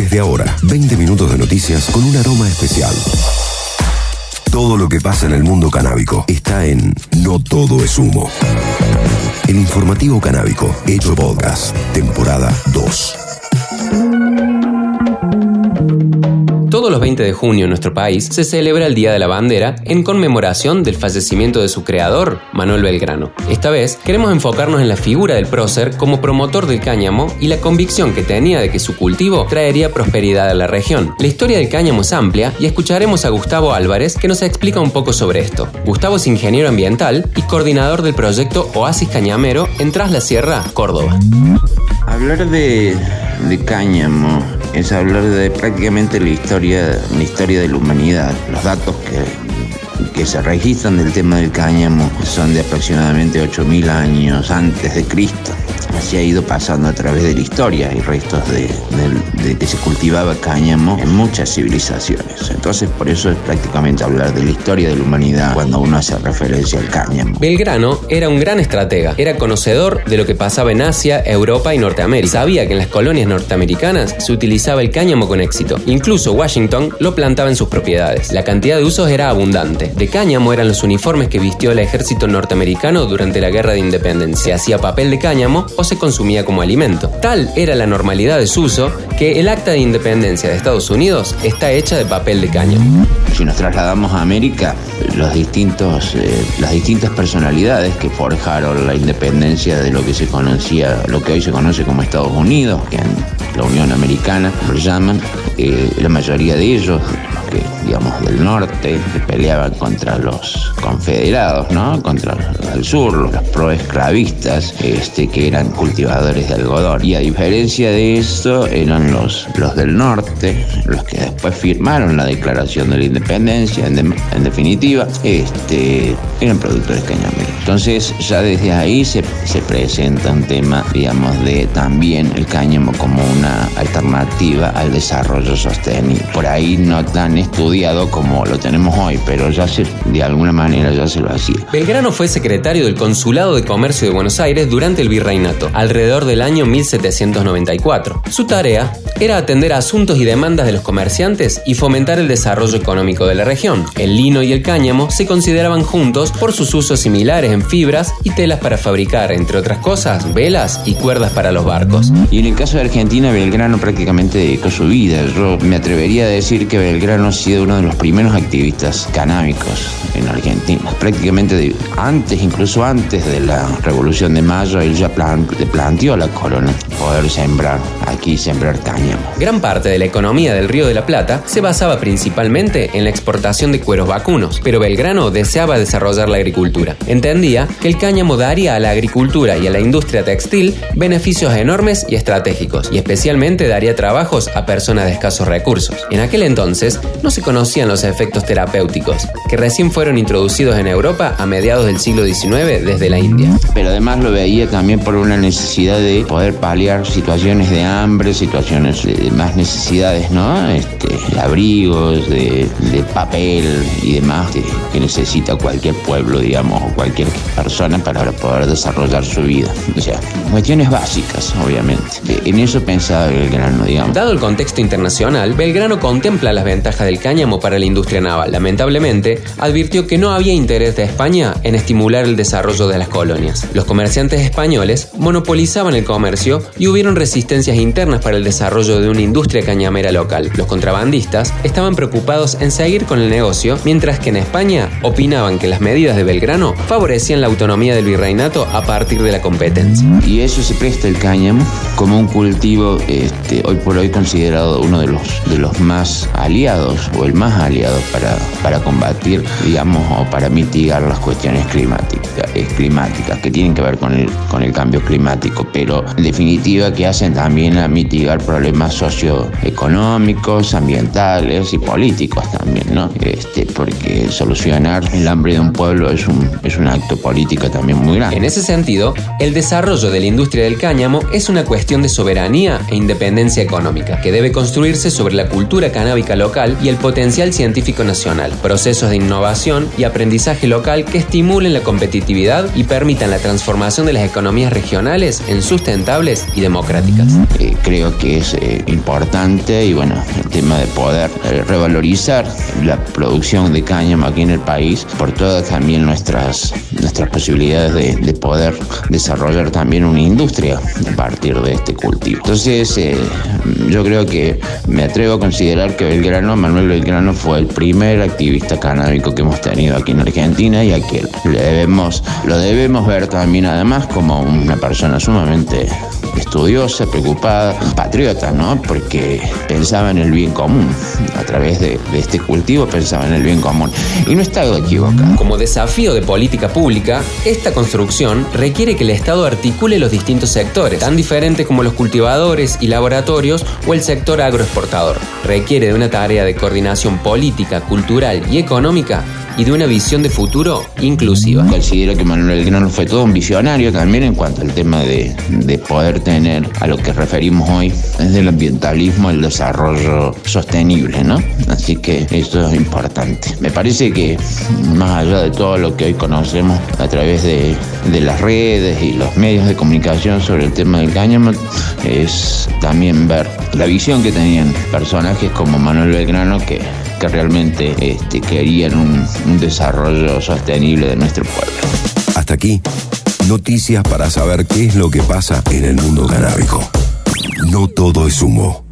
Desde ahora, 20 minutos de noticias con un aroma especial. Todo lo que pasa en el mundo canábico está en No Todo es Humo. El informativo canábico, hecho podcast, temporada 2. Los 20 de junio en nuestro país se celebra el Día de la Bandera en conmemoración del fallecimiento de su creador, Manuel Belgrano. Esta vez queremos enfocarnos en la figura del prócer como promotor del cáñamo y la convicción que tenía de que su cultivo traería prosperidad a la región. La historia del cáñamo es amplia y escucharemos a Gustavo Álvarez que nos explica un poco sobre esto. Gustavo es ingeniero ambiental y coordinador del proyecto Oasis Cañamero en Tras la Sierra, Córdoba. Hablar de, de cáñamo es hablar de prácticamente la historia, la historia de la humanidad. Los datos que, que se registran del tema del cáñamo son de aproximadamente 8.000 años antes de Cristo. Así ha ido pasando a través de la historia. Hay restos de, que se cultivaba cáñamo en muchas civilizaciones. Entonces, por eso es prácticamente hablar de la historia de la humanidad cuando uno hace referencia al cáñamo. Belgrano era un gran estratega, era conocedor de lo que pasaba en Asia, Europa y Norteamérica. Sabía que en las colonias norteamericanas se utilizaba el cáñamo con éxito. Incluso Washington lo plantaba en sus propiedades. La cantidad de usos era abundante. De cáñamo eran los uniformes que vistió el ejército norteamericano durante la guerra de independencia. Se hacía papel de cáñamo o se consumía como alimento. Tal era la normalidad de su uso que el acta de independencia de Estados Unidos está hecha de papel de cáñamo. Si nos trasladamos a América, los distintos, eh, las distintas personalidades que forjaron la independencia de lo que se conocía, lo que hoy se conoce como Estados Unidos, que en la Unión Americana lo llaman, eh, la mayoría de ellos, que digamos del norte, peleaban contra los confederados, ¿no? Contra el sur, los proesclavistas, este, que eran cultivadores de algodón. Y a diferencia de eso, eran los, los del norte, los que después firmaron la declaración de la independencia, en, de- en definitiva, este, eran productores cañameros. Entonces, ya desde ahí se, se presenta un tema, digamos, de también el cáñamo como una al desarrollo sostenible. Por ahí no tan estudiado como lo tenemos hoy, pero ya se, de alguna manera ya se lo hacía. Belgrano fue secretario del Consulado de Comercio de Buenos Aires durante el virreinato, alrededor del año 1794. Su tarea era atender asuntos y demandas de los comerciantes y fomentar el desarrollo económico de la región. El lino y el cáñamo se consideraban juntos por sus usos similares en fibras y telas para fabricar, entre otras cosas, velas y cuerdas para los barcos. Y en el caso de Argentina, Belgrano prácticamente dedicó su vida. Yo me atrevería a decir que Belgrano ha sido uno de los primeros activistas canábicos en Argentina. Prácticamente antes, incluso antes de la Revolución de Mayo, él ya planteó a la corona poder sembrar aquí, sembrar cáñamo. Gran parte de la economía del Río de la Plata se basaba principalmente en la exportación de cueros vacunos, pero Belgrano deseaba desarrollar la agricultura. Entendía que el cáñamo daría a la agricultura y a la industria textil beneficios enormes y estratégicos, y especialmente daría trabajos a personas de escasos recursos. En aquel entonces no se conocían los efectos terapéuticos, que recién fueron introducidos en Europa a mediados del siglo XIX desde la India. Pero además lo veía también por una necesidad de poder paliar situaciones de hambre, situaciones de más necesidades, ¿no? Este, abrigos, de, de papel y demás que, que necesita cualquier pueblo, digamos, o cualquier persona para poder desarrollar su vida. O sea, cuestiones básicas, obviamente. En eso pensaba Belgrano, digamos. Dado el contexto internacional, Belgrano contempla las ventajas del cáñamo para la industria naval. Lamentablemente, advirtió que no había interés de España en estimular el desarrollo de las colonias. Los comerciantes españoles monopolizaban el comercio y hubieron resistencias internas para el desarrollo de una industria cañamera local. Los contrabandistas estaban preocupados en seguir con el negocio, mientras que en España opinaban que las medidas de Belgrano favorecían la autonomía del virreinato a partir de la competencia. Y eso se presta el cáñamo como un cultivo este, hoy por hoy considerado uno de los, de los más aliados o el más aliado para, para combatir, digamos, o para mitigar las cuestiones climáticas, eh, climáticas que tienen que ver con el, con el cambio climático, pero en definitiva que hacen también a mitigar problemas socioeconómicos, ambientales y políticos también, ¿no? Este, porque solucionar el hambre de un pueblo es un, es un acto político también muy grande. En ese sentido, el desarrollo de la industria del cáñamo es una cuestión de soberanía e independencia económica, que debe construirse sobre la cultura canábica local y el potencial científico nacional, procesos de innovación y aprendizaje local que estimulen la competitividad y permitan la transformación de las economías regionales en sustentables y democráticas. eh, creo que es eh, importante y bueno, el tema de poder eh, revalorizar la producción de cáñamo aquí en el país por todas también nuestras, nuestras posibilidades de, de poder desarrollar también una industria a partir de este cultivo. Entonces, yo creo que me atrevo a considerar que Belgrano, Manuel Belgrano fue el primer activista canábico que hemos tenido aquí en Argentina y a le debemos, lo debemos ver también además como una persona sumamente estudiosa, preocupada, patriota, ¿no? Porque pensaba en el bien común. A través de, este cultivo pensaba en el bien común. Y no estaba equivocado. Como desafío de política pública, esta construcción requiere que el Estado articule los distintos sectores, tan diferentes como los cultivadores y laboratorios o el sector agroexportador. Requiere de una tarea de coordinación política, cultural y económica y de una visión de futuro inclusiva. Considero que Manuel Grano fue todo un visionario también en cuanto al tema de, de poder tener a lo que referimos hoy desde el ambientalismo el desarrollo sostenible, ¿no? Así que eso es importante. Me parece que más allá de todo lo que hoy conocemos a través de, de las redes y los medios de comunicación sobre el tema del cáñamo, es también ver la visión que tenían como Manuel Belgrano que que realmente este, querían un, un desarrollo sostenible de nuestro pueblo. Hasta aquí, noticias para saber qué es lo que pasa en el mundo canábico. No todo es humo.